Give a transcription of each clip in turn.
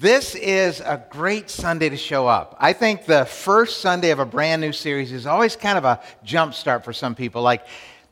This is a great Sunday to show up. I think the first Sunday of a brand new series is always kind of a jump start for some people. Like,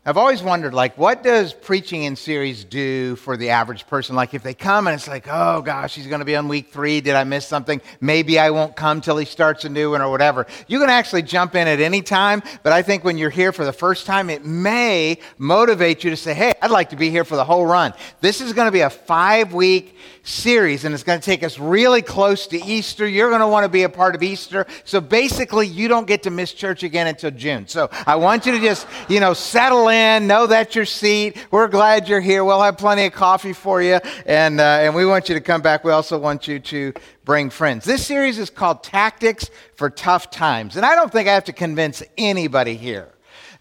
I've always wondered, like, what does preaching in series do for the average person? Like, if they come and it's like, oh gosh, he's going to be on week three. Did I miss something? Maybe I won't come till he starts a new one or whatever. You can actually jump in at any time, but I think when you're here for the first time, it may motivate you to say, hey, I'd like to be here for the whole run. This is going to be a five week series, and it's going to take us really close to Easter. You're going to want to be a part of Easter. So basically, you don't get to miss church again until June. So I want you to just, you know, settle in, know that's your seat. We're glad you're here. We'll have plenty of coffee for you, and, uh, and we want you to come back. We also want you to bring friends. This series is called Tactics for Tough Times, and I don't think I have to convince anybody here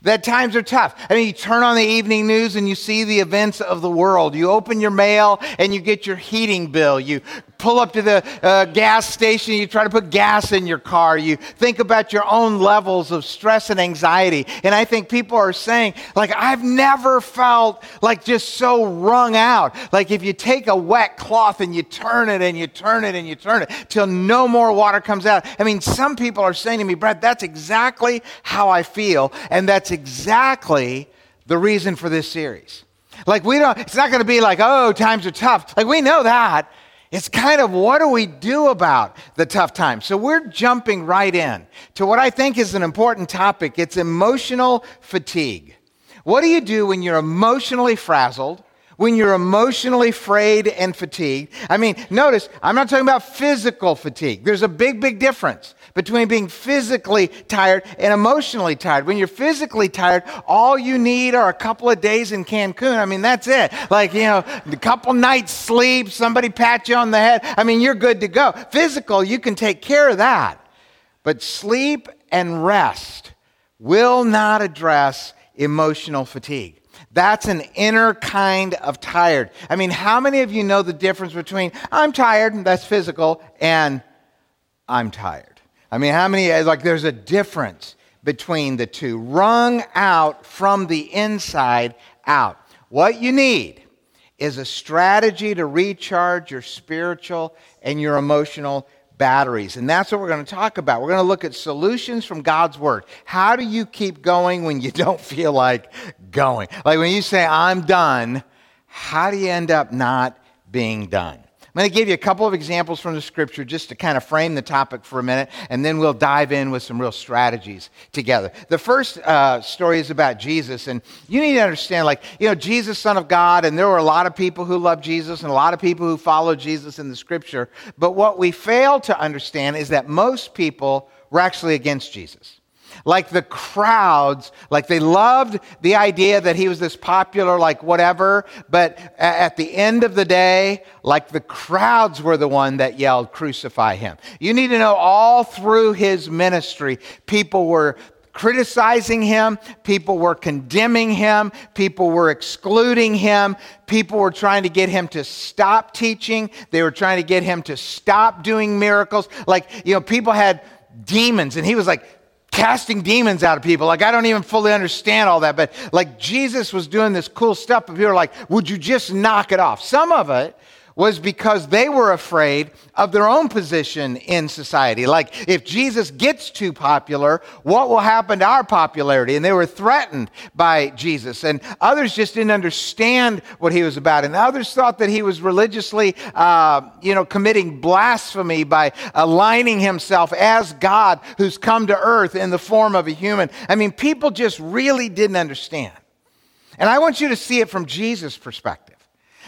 that times are tough. I mean, you turn on the evening news and you see the events of the world. You open your mail and you get your heating bill. You pull up to the uh, gas station, you try to put gas in your car. You think about your own levels of stress and anxiety. And I think people are saying, like, I've never felt like just so wrung out. Like if you take a wet cloth and you turn it and you turn it and you turn it till no more water comes out. I mean, some people are saying to me, Brad, that's exactly how I feel. And that's exactly the reason for this series. Like, we don't, it's not going to be like, oh, times are tough. Like, we know that. It's kind of what do we do about the tough times? So we're jumping right in to what I think is an important topic. It's emotional fatigue. What do you do when you're emotionally frazzled? When you're emotionally frayed and fatigued. I mean, notice, I'm not talking about physical fatigue. There's a big, big difference between being physically tired and emotionally tired. When you're physically tired, all you need are a couple of days in Cancun. I mean, that's it. Like, you know, a couple nights sleep, somebody pat you on the head. I mean, you're good to go. Physical, you can take care of that. But sleep and rest will not address emotional fatigue. That's an inner kind of tired. I mean, how many of you know the difference between I'm tired, that's physical, and I'm tired? I mean, how many, like, there's a difference between the two. Wrung out from the inside out. What you need is a strategy to recharge your spiritual and your emotional batteries. And that's what we're going to talk about. We're going to look at solutions from God's Word. How do you keep going when you don't feel like going? Like when you say, I'm done, how do you end up not being done? I'm going to give you a couple of examples from the scripture just to kind of frame the topic for a minute, and then we'll dive in with some real strategies together. The first uh, story is about Jesus, and you need to understand, like, you know, Jesus, Son of God, and there were a lot of people who loved Jesus and a lot of people who followed Jesus in the scripture. But what we fail to understand is that most people were actually against Jesus like the crowds, like they loved the idea that he was this popular, like whatever, but at the end of the day, like the crowds were the one that yelled, crucify him. You need to know all through his ministry, people were criticizing him, people were condemning him, people were excluding him, people were trying to get him to stop teaching, they were trying to get him to stop doing miracles. Like, you know, people had demons, and he was like, casting demons out of people. Like, I don't even fully understand all that, but like Jesus was doing this cool stuff, but people are like, would you just knock it off? Some of it was because they were afraid of their own position in society. Like, if Jesus gets too popular, what will happen to our popularity? And they were threatened by Jesus. And others just didn't understand what he was about. And others thought that he was religiously, uh, you know, committing blasphemy by aligning himself as God who's come to earth in the form of a human. I mean, people just really didn't understand. And I want you to see it from Jesus' perspective.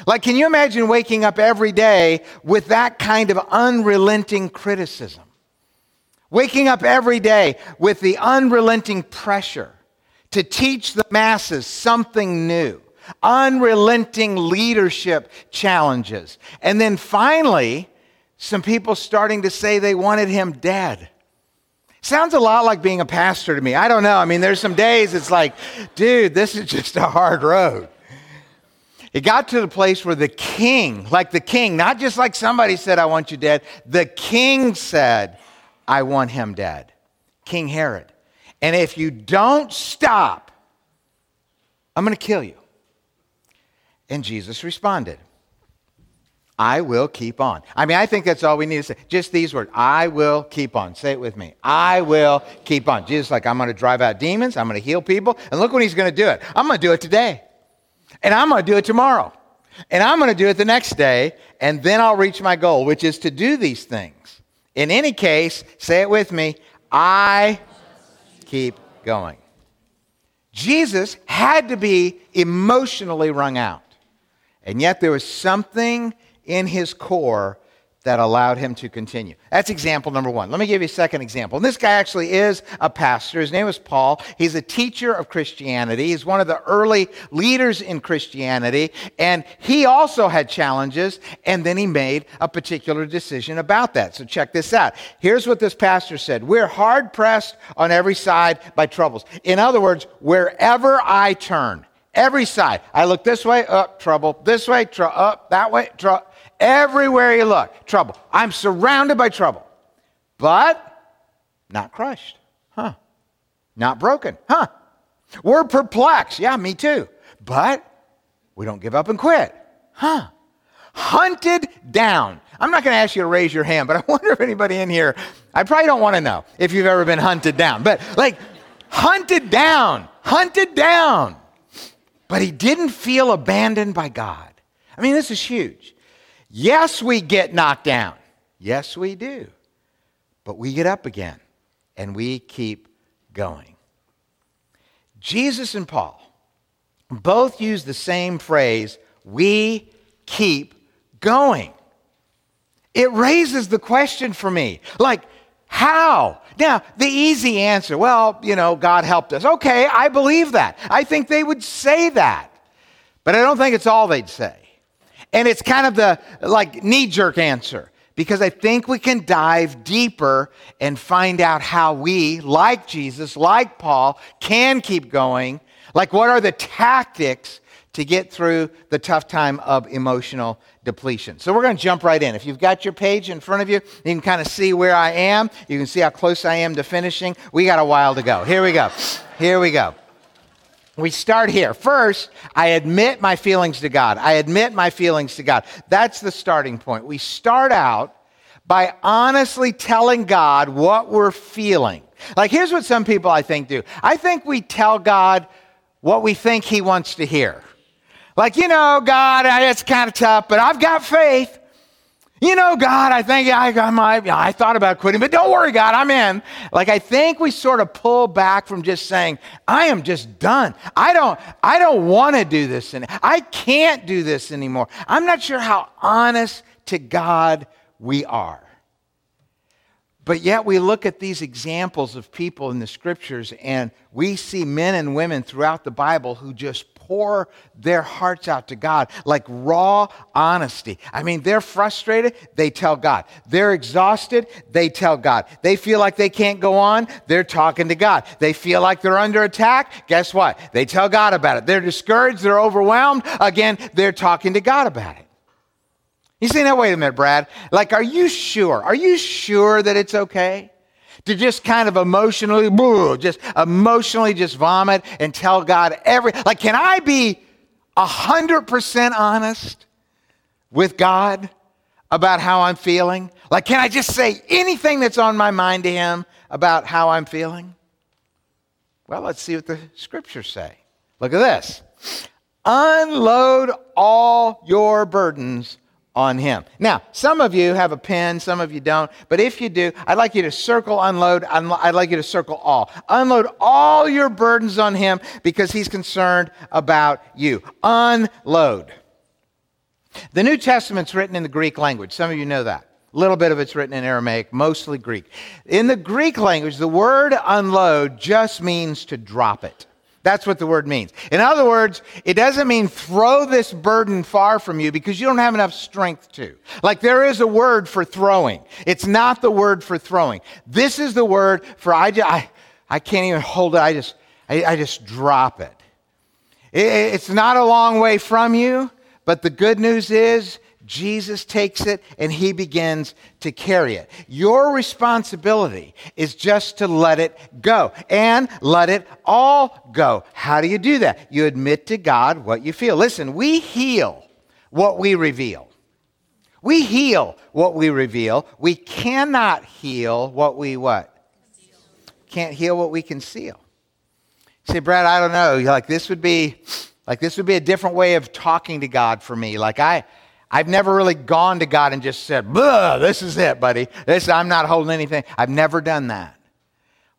Like, can you imagine waking up every day with that kind of unrelenting criticism? Waking up every day with the unrelenting pressure to teach the masses something new, unrelenting leadership challenges. And then finally, some people starting to say they wanted him dead. Sounds a lot like being a pastor to me. I don't know. I mean, there's some days it's like, dude, this is just a hard road. It got to the place where the king, like the king, not just like somebody said, I want you dead, the king said, I want him dead. King Herod. And if you don't stop, I'm going to kill you. And Jesus responded, I will keep on. I mean, I think that's all we need to say. Just these words I will keep on. Say it with me. I will keep on. Jesus, like, I'm going to drive out demons, I'm going to heal people. And look when he's going to do it. I'm going to do it today. And I'm going to do it tomorrow. And I'm going to do it the next day. And then I'll reach my goal, which is to do these things. In any case, say it with me I keep going. Jesus had to be emotionally wrung out. And yet there was something in his core that allowed him to continue. That's example number one. Let me give you a second example. And this guy actually is a pastor. His name is Paul. He's a teacher of Christianity. He's one of the early leaders in Christianity. And he also had challenges, and then he made a particular decision about that. So check this out. Here's what this pastor said We're hard pressed on every side by troubles. In other words, wherever I turn, every side, I look this way, up, trouble, this way, tr- up, that way, trouble Everywhere you look, trouble. I'm surrounded by trouble, but not crushed. Huh. Not broken. Huh. We're perplexed. Yeah, me too. But we don't give up and quit. Huh. Hunted down. I'm not going to ask you to raise your hand, but I wonder if anybody in here, I probably don't want to know if you've ever been hunted down, but like hunted down, hunted down. But he didn't feel abandoned by God. I mean, this is huge. Yes, we get knocked down. Yes, we do. But we get up again and we keep going. Jesus and Paul both use the same phrase, we keep going. It raises the question for me like, how? Now, the easy answer, well, you know, God helped us. Okay, I believe that. I think they would say that. But I don't think it's all they'd say. And it's kind of the like knee jerk answer because I think we can dive deeper and find out how we, like Jesus, like Paul, can keep going. Like, what are the tactics to get through the tough time of emotional depletion? So, we're going to jump right in. If you've got your page in front of you, you can kind of see where I am. You can see how close I am to finishing. We got a while to go. Here we go. Here we go. We start here. First, I admit my feelings to God. I admit my feelings to God. That's the starting point. We start out by honestly telling God what we're feeling. Like, here's what some people I think do I think we tell God what we think He wants to hear. Like, you know, God, it's kind of tough, but I've got faith. You know, God, I think I, I might, I thought about quitting, but don't worry, God, I'm in. Like, I think we sort of pull back from just saying, I am just done. I don't, I don't want to do this. And I can't do this anymore. I'm not sure how honest to God we are. But yet we look at these examples of people in the scriptures and we see men and women throughout the Bible who just pour their hearts out to God, like raw honesty. I mean, they're frustrated, they tell God. They're exhausted, they tell God. They feel like they can't go on, they're talking to God. They feel like they're under attack, guess what? They tell God about it. They're discouraged, they're overwhelmed, again, they're talking to God about it. You say, now, wait a minute, Brad. Like, are you sure? Are you sure that it's okay? To just kind of emotionally, just emotionally just vomit and tell God every, like, can I be 100% honest with God about how I'm feeling? Like, can I just say anything that's on my mind to Him about how I'm feeling? Well, let's see what the scriptures say. Look at this. Unload all your burdens on him. Now, some of you have a pen, some of you don't, but if you do, I'd like you to circle unload. I'd like you to circle all. Unload all your burdens on him because he's concerned about you. Unload. The New Testament's written in the Greek language. Some of you know that. A little bit of it's written in Aramaic, mostly Greek. In the Greek language, the word unload just means to drop it. That's what the word means. In other words, it doesn't mean throw this burden far from you because you don't have enough strength to. Like there is a word for throwing. It's not the word for throwing. This is the word for I, I, I can't even hold it. I just, I, I just drop it. it. It's not a long way from you, but the good news is Jesus takes it and he begins to carry it. Your responsibility is just to let it go and let it all go. How do you do that? You admit to God what you feel. Listen, we heal what we reveal. We heal what we reveal. We cannot heal what we what? Can't heal what we conceal. say, Brad, I don't know. Like this would be like this would be a different way of talking to God for me. Like I I've never really gone to God and just said, this is it, buddy. This I'm not holding anything. I've never done that.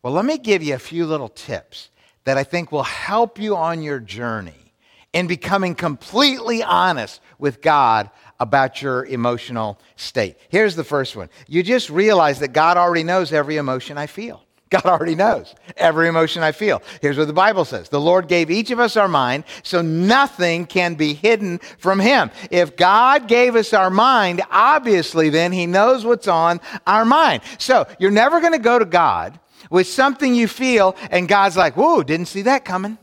Well, let me give you a few little tips that I think will help you on your journey in becoming completely honest with God about your emotional state. Here's the first one you just realize that God already knows every emotion I feel. God already knows every emotion I feel. Here's what the Bible says The Lord gave each of us our mind, so nothing can be hidden from Him. If God gave us our mind, obviously then He knows what's on our mind. So you're never going to go to God with something you feel, and God's like, Whoa, didn't see that coming.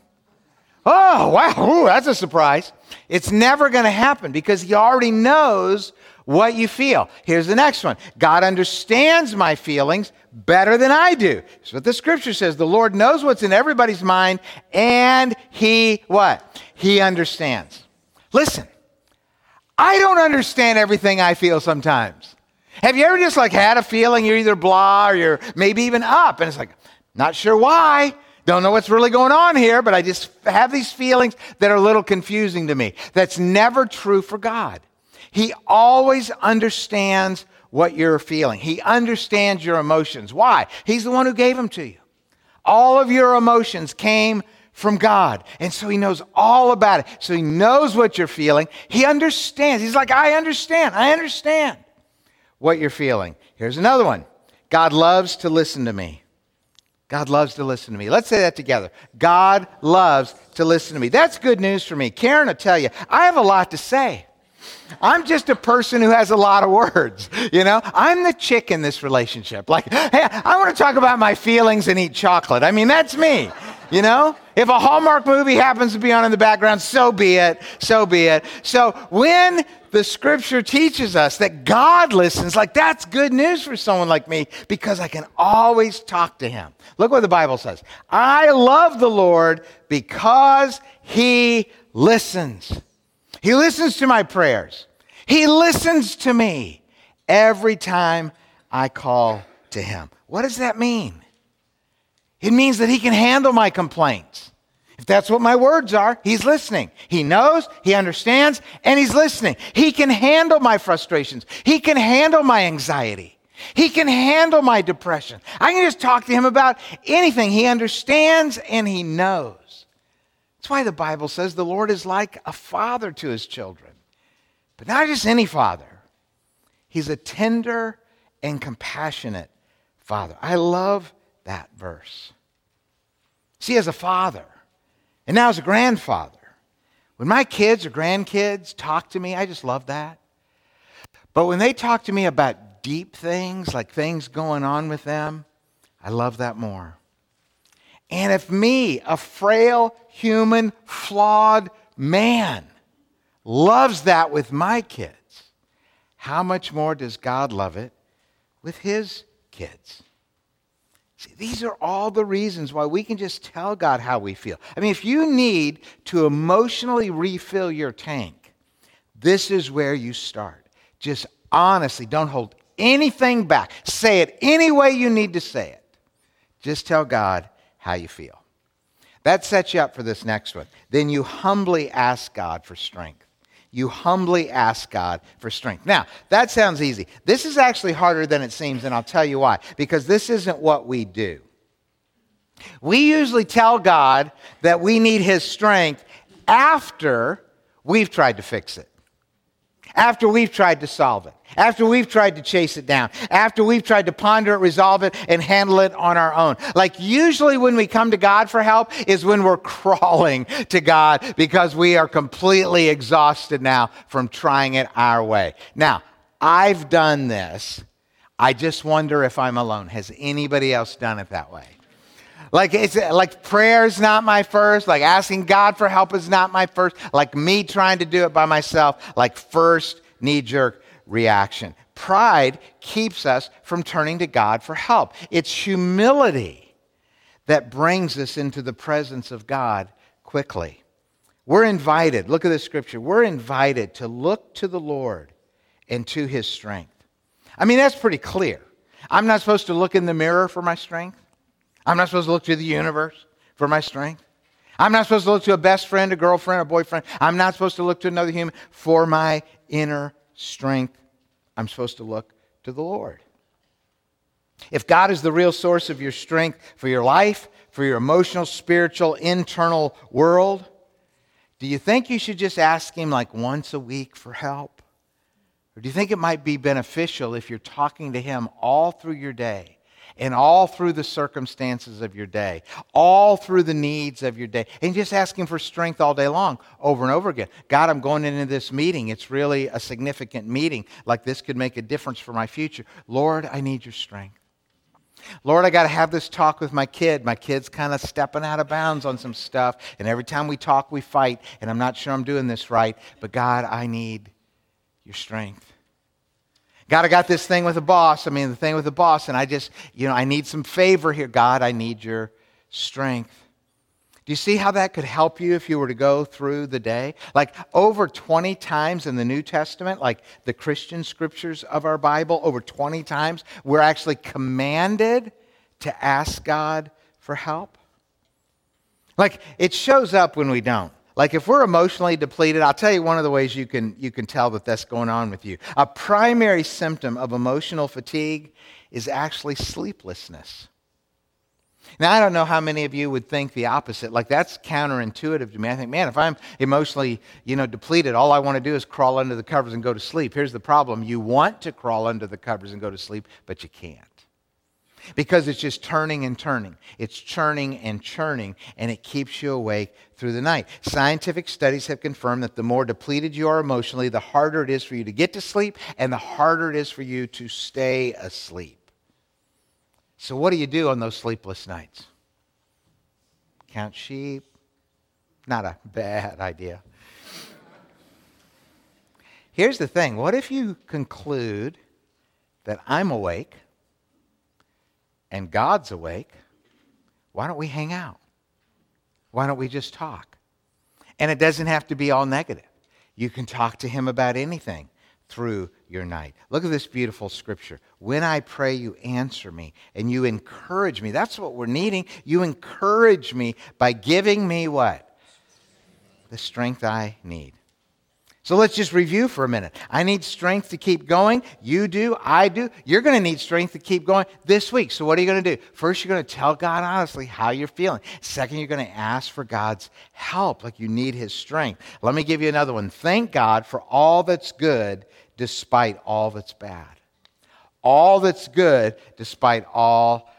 Oh, wow, Ooh, that's a surprise. It's never going to happen because He already knows what you feel. Here's the next one God understands my feelings better than I do. That's what the scripture says. The Lord knows what's in everybody's mind, and He what? He understands. Listen, I don't understand everything I feel sometimes. Have you ever just like had a feeling you're either blah or you're maybe even up, and it's like, not sure why. Don't know what's really going on here, but I just have these feelings that are a little confusing to me. That's never true for God. He always understands what you're feeling, He understands your emotions. Why? He's the one who gave them to you. All of your emotions came from God. And so he knows all about it. So he knows what you're feeling. He understands. He's like, I understand. I understand what you're feeling. Here's another one God loves to listen to me. God loves to listen to me. Let's say that together. God loves to listen to me. That's good news for me. Karen will tell you, I have a lot to say. I'm just a person who has a lot of words. You know, I'm the chick in this relationship. Like, hey, I want to talk about my feelings and eat chocolate. I mean, that's me. You know, if a Hallmark movie happens to be on in the background, so be it. So be it. So when the scripture teaches us that God listens, like that's good news for someone like me because I can always talk to him. Look what the Bible says. I love the Lord because he listens. He listens to my prayers. He listens to me every time I call to him. What does that mean? It means that he can handle my complaints. If that's what my words are, he's listening. He knows, he understands, and he's listening. He can handle my frustrations. He can handle my anxiety. He can handle my depression. I can just talk to him about anything. He understands and he knows. That's why the Bible says the Lord is like a father to his children. But not just any father, he's a tender and compassionate father. I love that verse. See, as a father, and now as a grandfather, when my kids or grandkids talk to me, I just love that. But when they talk to me about deep things, like things going on with them, I love that more. And if me, a frail, human, flawed man, loves that with my kids, how much more does God love it with his kids? These are all the reasons why we can just tell God how we feel. I mean, if you need to emotionally refill your tank, this is where you start. Just honestly, don't hold anything back. Say it any way you need to say it. Just tell God how you feel. That sets you up for this next one. Then you humbly ask God for strength you humbly ask God for strength. Now, that sounds easy. This is actually harder than it seems, and I'll tell you why. Because this isn't what we do. We usually tell God that we need His strength after we've tried to fix it after we've tried to solve it, after we've tried to chase it down, after we've tried to ponder it, resolve it, and handle it on our own. Like usually when we come to God for help is when we're crawling to God because we are completely exhausted now from trying it our way. Now, I've done this. I just wonder if I'm alone. Has anybody else done it that way? Like it's like prayer is not my first. Like asking God for help is not my first. Like me trying to do it by myself. Like first knee jerk reaction. Pride keeps us from turning to God for help. It's humility that brings us into the presence of God quickly. We're invited, look at this scripture. We're invited to look to the Lord and to his strength. I mean, that's pretty clear. I'm not supposed to look in the mirror for my strength. I'm not supposed to look to the universe for my strength. I'm not supposed to look to a best friend, a girlfriend, a boyfriend. I'm not supposed to look to another human for my inner strength. I'm supposed to look to the Lord. If God is the real source of your strength for your life, for your emotional, spiritual, internal world, do you think you should just ask Him like once a week for help? Or do you think it might be beneficial if you're talking to Him all through your day? And all through the circumstances of your day, all through the needs of your day, and just asking for strength all day long, over and over again. God, I'm going into this meeting. It's really a significant meeting. Like this could make a difference for my future. Lord, I need your strength. Lord, I got to have this talk with my kid. My kid's kind of stepping out of bounds on some stuff, and every time we talk, we fight, and I'm not sure I'm doing this right. But God, I need your strength. God, I got this thing with the boss. I mean, the thing with the boss, and I just, you know, I need some favor here. God, I need your strength. Do you see how that could help you if you were to go through the day? Like over 20 times in the New Testament, like the Christian scriptures of our Bible, over 20 times, we're actually commanded to ask God for help. Like it shows up when we don't. Like if we're emotionally depleted, I'll tell you one of the ways you can, you can tell that that's going on with you. A primary symptom of emotional fatigue is actually sleeplessness. Now, I don't know how many of you would think the opposite. Like, that's counterintuitive to me. I think, man, if I'm emotionally, you know, depleted, all I want to do is crawl under the covers and go to sleep. Here's the problem. You want to crawl under the covers and go to sleep, but you can't because it's just turning and turning. It's churning and churning, and it keeps you awake through the night. Scientific studies have confirmed that the more depleted you are emotionally, the harder it is for you to get to sleep, and the harder it is for you to stay asleep. So, what do you do on those sleepless nights? Count sheep? Not a bad idea. Here's the thing what if you conclude that I'm awake? And God's awake, why don't we hang out? Why don't we just talk? And it doesn't have to be all negative. You can talk to Him about anything through your night. Look at this beautiful scripture. When I pray, you answer me and you encourage me. That's what we're needing. You encourage me by giving me what? The strength I need. So let's just review for a minute. I need strength to keep going. You do. I do. You're going to need strength to keep going this week. So what are you going to do? First, you're going to tell God honestly how you're feeling. Second, you're going to ask for God's help, like you need His strength. Let me give you another one. Thank God for all that's good despite all that's bad. All that's good despite all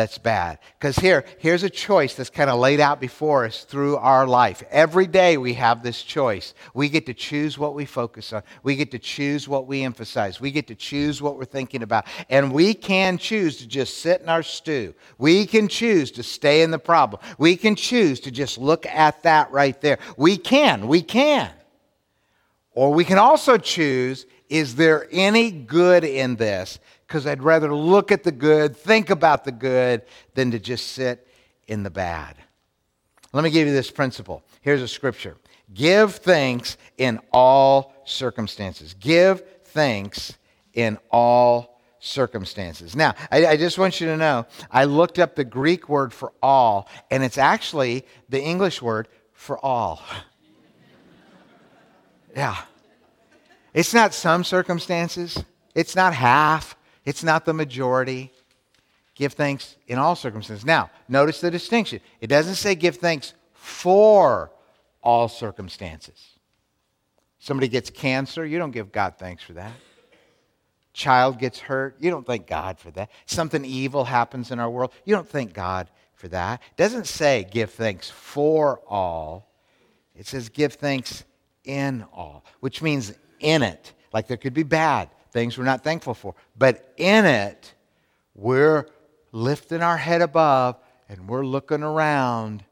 that's bad. Because here, here's a choice that's kind of laid out before us through our life. Every day we have this choice. We get to choose what we focus on, we get to choose what we emphasize, we get to choose what we're thinking about. And we can choose to just sit in our stew. We can choose to stay in the problem. We can choose to just look at that right there. We can, we can. Or we can also choose is there any good in this? Because I'd rather look at the good, think about the good, than to just sit in the bad. Let me give you this principle. Here's a scripture Give thanks in all circumstances. Give thanks in all circumstances. Now, I, I, just want you to know, I looked up the Greek word for all, and it's actually the English word for all. yeah. It's not some circumstances, it's not half, it's not the majority. Give thanks in all circumstances. Now, notice the distinction. It doesn't say give thanks for all circumstances. Somebody gets cancer, you don't give God thanks for that. Child gets hurt, you don't thank God for that. Something evil happens in our world, you don't thank God for that. It doesn't say give thanks for all. It says give thanks in all, which means in it. Like there could be bad, things we're not thankful for. But in it, we're lifting our head above and we're looking around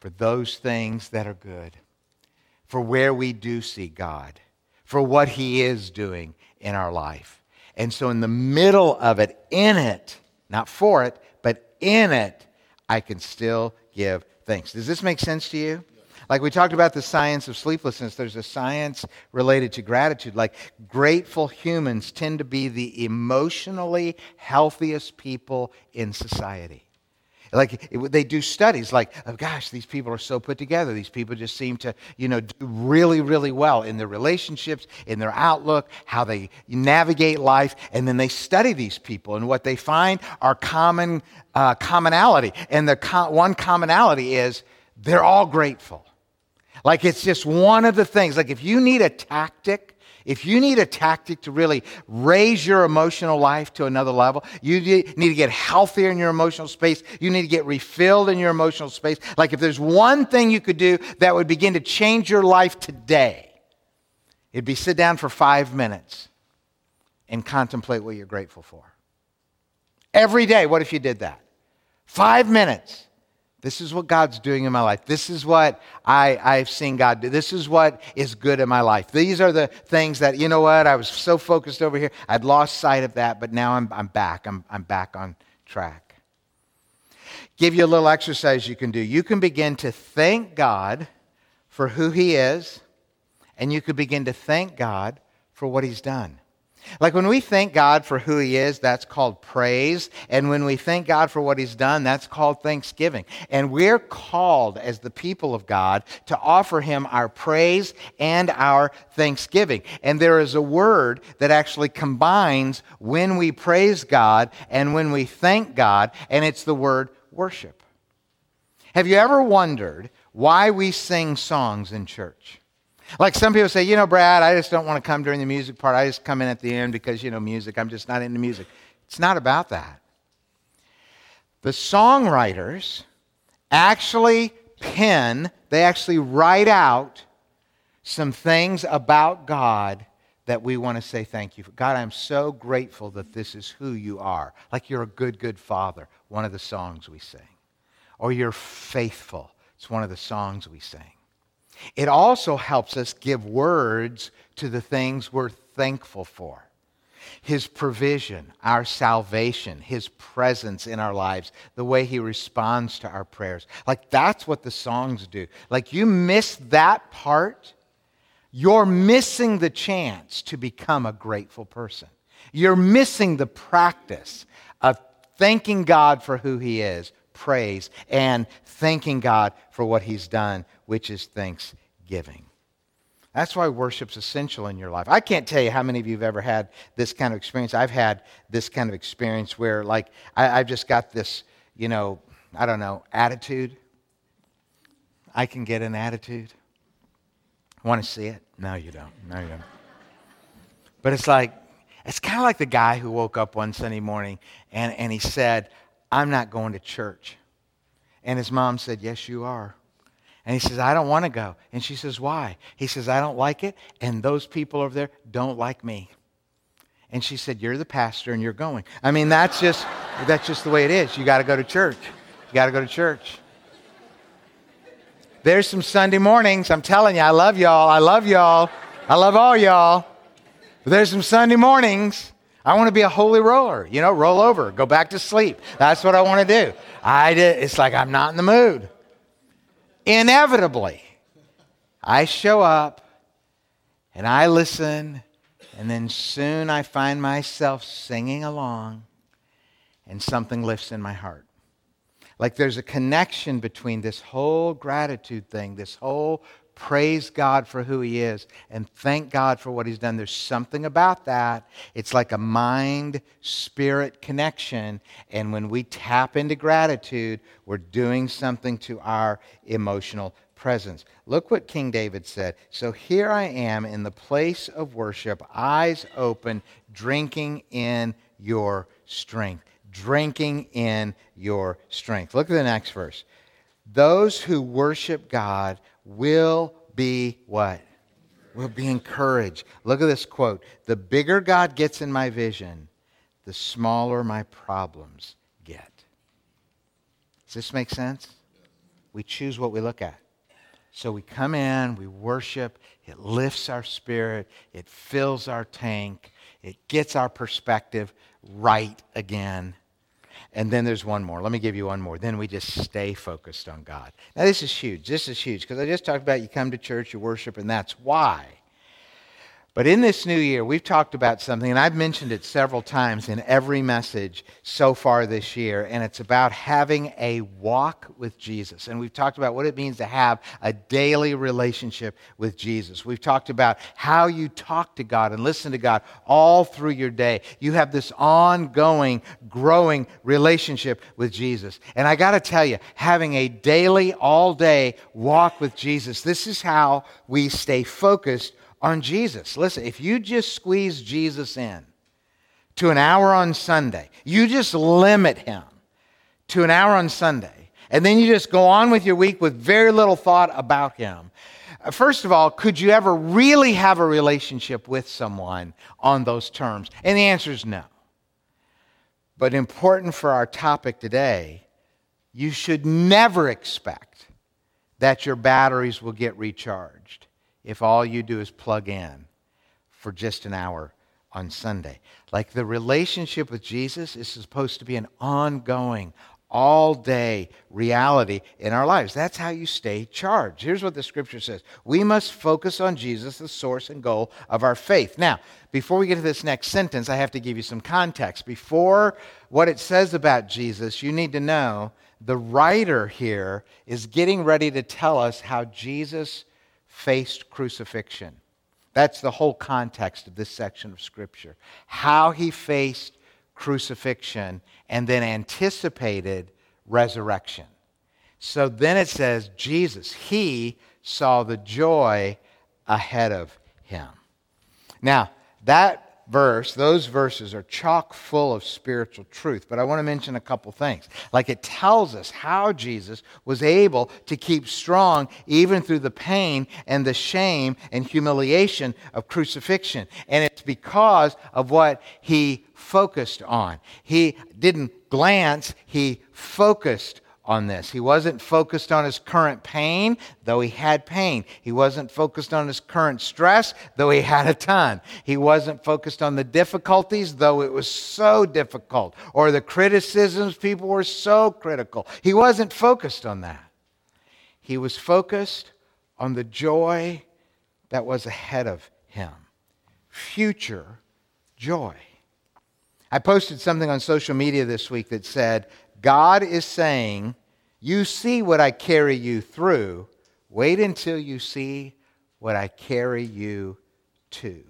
for those things that are good, for where we do see God, for what He is doing in our life. And so, in the middle of it, in it, not for it, but in it, I can still give thanks. Does this make sense to you? Like we talked about the science of sleeplessness, there's a science related to gratitude. Like grateful humans tend to be the emotionally healthiest people in society. Like it, they do studies like, oh gosh, these people are so put together. These people just seem to, you know, do really, really well in their relationships, in their outlook, how they navigate life. And then they study these people, and what they find are common uh, commonality. And the one commonality is they're all grateful. Like it's just one of the things. Like if you need a tactic, if you need a tactic to really raise your emotional life to another level, you need to get healthier in your emotional space. You need to get refilled in your emotional space. Like if there's one thing you could do that would begin to change your life today, it'd be sit down for five minutes and contemplate what you're grateful for. Every day, what if you did that? Five minutes. This is what God's doing in my life. This is what I, I've seen God do. This is what is good in my life. These are the things that, you know what, I was so focused over here. I'd lost sight of that, but now I'm, I'm back. I'm, I'm back on track. Give you a little exercise you can do. You can begin to thank God for who He is, and you could begin to thank God for what He's done. Like when we thank God for who He is, that's called praise. And when we thank God for what He's done, that's called thanksgiving. And we're called as the people of God to offer Him our praise and our thanksgiving. And there is a word that actually combines when we praise God and when we thank God, and it's the word worship. Have you ever wondered why we sing songs in church? Like some people say, you know, Brad, I just don't want to come during the music part. I just come in at the end because, you know, music. I'm just not into music. It's not about that. The songwriters actually pen, they actually write out some things about God that we want to say thank you for. God, I'm so grateful that this is who you are. Like you're a good, good father, one of the songs we sing. Or you're faithful. It's one of the songs we sing. It also helps us give words to the things we're thankful for. His provision, our salvation, His presence in our lives, the way He responds to our prayers. Like that's what the songs do. Like you miss that part, you're missing the chance to become a grateful person. You're missing the practice of thanking God for who He is, praise, and thanking God for what He's done, which is thanksgiving. That's why worship's essential in your life. I can't tell you how many of you have ever had this kind of experience. I've had this kind of experience where, like, I, have just got this, you know, I don't know, attitude. I can get an attitude. Want to see it? No, you don't. No, you don't. But it's like, it's kind of like the guy who woke up one Sunday morning and, and he said, I'm not going to church. And his mom said, Yes, you are. And he says, I don't want to go. And she says, Why? He says, I don't like it, and those people over there don't like me. And she said, You're the pastor and you're going. I mean, that's just that's just the way it is. You got to go to church. You got to go to church. There's some Sunday mornings. I'm telling you, I love y'all. I love y'all. I love all y'all. But there's some Sunday mornings I want to be a holy roller, you know, roll over, go back to sleep. That's what I want to do. I did, it's like I'm not in the mood. Inevitably, I show up and I listen, and then soon I find myself singing along, and something lifts in my heart. Like there's a connection between this whole gratitude thing, this whole praise God for who He is and thank God for what He's done. There's something about that. It's like a mind spirit connection. And when we tap into gratitude, we're doing something to our emotional presence. Look what King David said. So here I am in the place of worship, eyes open, drinking in your strength. Drinking in your strength. Look at the next verse. Those who worship God will be what? Will be encouraged. Look at this quote. The bigger God gets in my vision, the smaller my problems get. Does this make sense? We choose what we look at. So we come in, we worship, it lifts our spirit, it fills our tank, it gets our perspective right again. And then there's one more. Let me give you one more. Then we just stay focused on God. Now, this is huge. This is huge because I just talked about you come to church, you worship, and that's why. But in this new year, we've talked about something, and I've mentioned it several times in every message so far this year, and it's about having a walk with Jesus. And we've talked about what it means to have a daily relationship with Jesus. We've talked about how you talk to God and listen to God all through your day. You have this ongoing, growing relationship with Jesus. And I got to tell you, having a daily, all day walk with Jesus, this is how we stay focused on Jesus. Listen, if you just squeeze Jesus in to an hour on Sunday, you just limit him to an hour on Sunday, and then you just go on with your week with very little thought about him. Uh, first of all, could you ever really have a relationship with someone on those terms? And the answer is no. But important for our topic today, you should never expect that your batteries will get recharged if all you do is plug in for just an hour on Sunday. Like the relationship with Jesus is supposed to be an ongoing, all day reality in our lives. That's how you stay charged. Here's what the scripture says We must focus on Jesus, the source and goal of our faith. Now, before we get to this next sentence, I have to give you some context. Before what it says about Jesus, you need to know the writer here is getting ready to tell us how Jesus faced crucifixion. That's the whole context of this section of Scripture. How he faced crucifixion and then anticipated resurrection. So then it says, Jesus, he saw the joy ahead of him. Now, that verse, those verses are chock full of spiritual truth. But I want to mention a couple things. Like it tells us how Jesus was able to keep strong even through the pain and the shame and humiliation of crucifixion. And it's because of what he focused on. He didn't glance, he focused on this. He wasn't focused on his current pain, though he had pain. He wasn't focused on his current stress, though he had a ton. He wasn't focused on the difficulties, though it was so difficult, or the criticisms, people were so critical. He wasn't focused on that. He was focused on the joy that was ahead of him future joy. I posted something on social media this week that said, God is saying, You see what I carry you through. Wait until you see what I carry you to.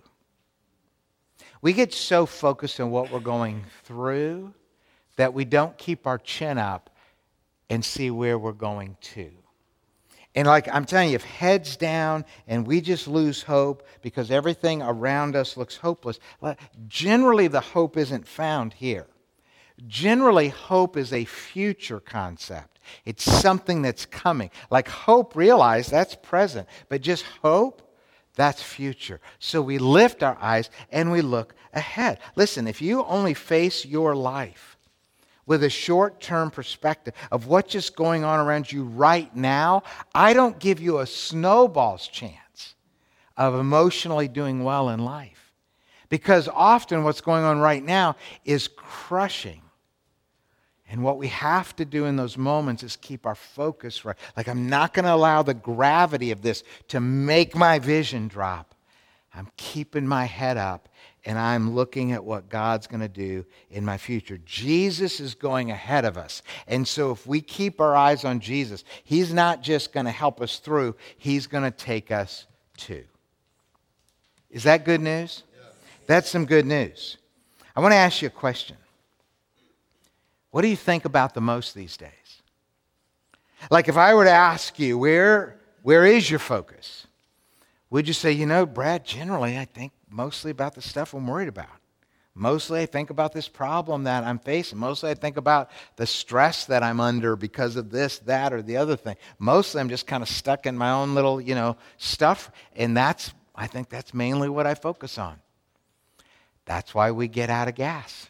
We get so focused on what we're going through that we don't keep our chin up and see where we're going to. And like I'm telling you, if heads down and we just lose hope because everything around us looks hopeless, generally the hope isn't found here. Generally, hope is a future concept. It's something that's coming. Like hope, realize that's present, but just hope, that's future. So we lift our eyes and we look ahead. Listen, if you only face your life with a short term perspective of what's just going on around you right now, I don't give you a snowball's chance of emotionally doing well in life. Because often what's going on right now is crushing and what we have to do in those moments is keep our focus right. Like, I'm not going to allow the gravity of this to make my vision drop. I'm keeping my head up and I'm looking at what God's going to do in my future. Jesus is going ahead of us. And so, if we keep our eyes on Jesus, He's not just going to help us through, He's going to take us to. Is that good news? That's some good news. I want to ask you a question. What do you think about the most these days? Like if I were to ask you, where, where is your focus? Would you say, you know, Brad, generally I think mostly about the stuff I'm worried about. Mostly I think about this problem that I'm facing. Mostly I think about the stress that I'm under because of this, that, or the other thing. Mostly I'm just kind of stuck in my own little, you know, stuff. And that's, I think that's mainly what I focus on. That's why we get out of gas.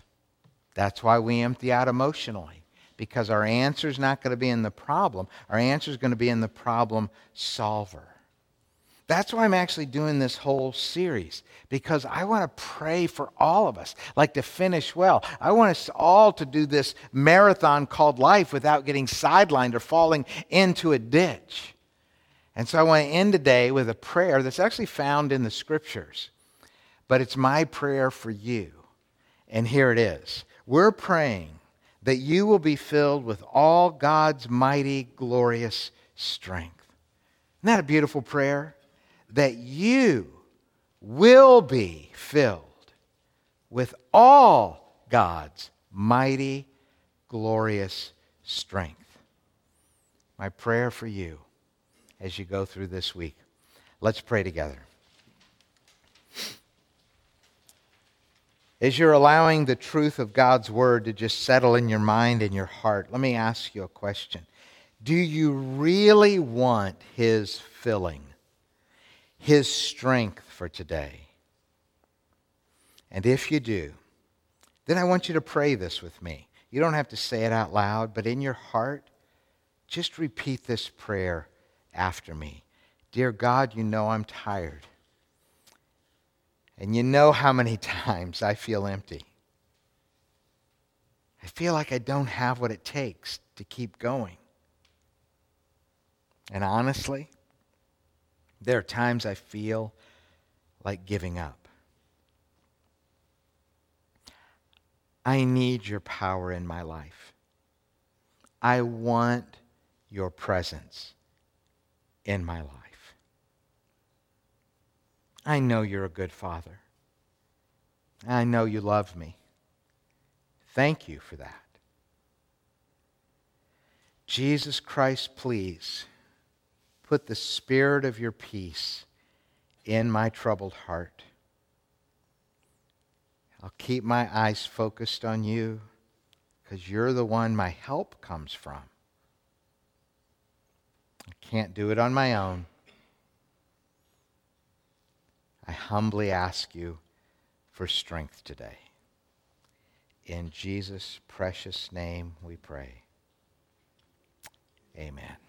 That's why we empty out emotionally, because our answer is not going to be in the problem. Our answer is going to be in the problem solver. That's why I'm actually doing this whole series, because I want to pray for all of us, like to finish well. I want us all to do this marathon called life without getting sidelined or falling into a ditch. And so I want to end today with a prayer that's actually found in the scriptures, but it's my prayer for you. And here it is We're praying that you will be filled with all God's mighty, glorious strength. Isn't that a beautiful prayer? that you will be filled with all God's mighty, glorious strength. My prayer for you as you go through this week. Let's pray together. As you're allowing the truth of God's word to just settle in your mind and your heart, let me ask you a question. Do you really want his filling? His strength for today. And if you do, then I want you to pray this with me. You don't have to say it out loud, but in your heart, just repeat this prayer after me. Dear God, you know I'm tired. And you know how many times I feel empty. I feel like I don't have what it takes to keep going. And honestly, there are times I feel like giving up. I need your power in my life. I want your presence in my life. I know you're a good father. I know you love me. Thank you for that. Jesus Christ, please put the spirit of your peace in my troubled heart. I'll keep my eyes focused on you because you're the one my help comes from. I can't do it on my own. I humbly ask you for strength today. In Jesus' precious name we pray. Amen.